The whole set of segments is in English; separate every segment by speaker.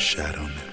Speaker 1: Shadow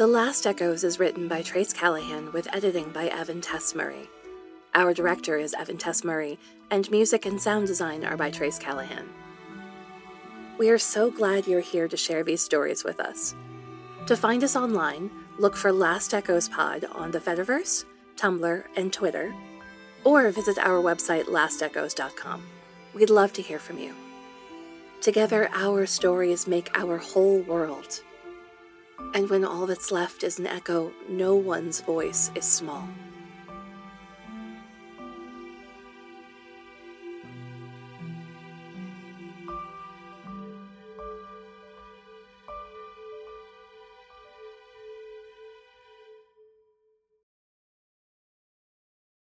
Speaker 2: The Last Echoes is written by Trace Callahan with editing by Evan Tess Murray. Our director is Evan Tess Murray, and music and sound design are by Trace Callahan. We are so glad you're here to share these stories with us. To find us online, look for Last Echoes Pod on the Fediverse, Tumblr, and Twitter, or visit our website lastechoes.com. We'd love to hear from you. Together, our stories make our whole world. And when all that's left is an echo, no one's voice is small.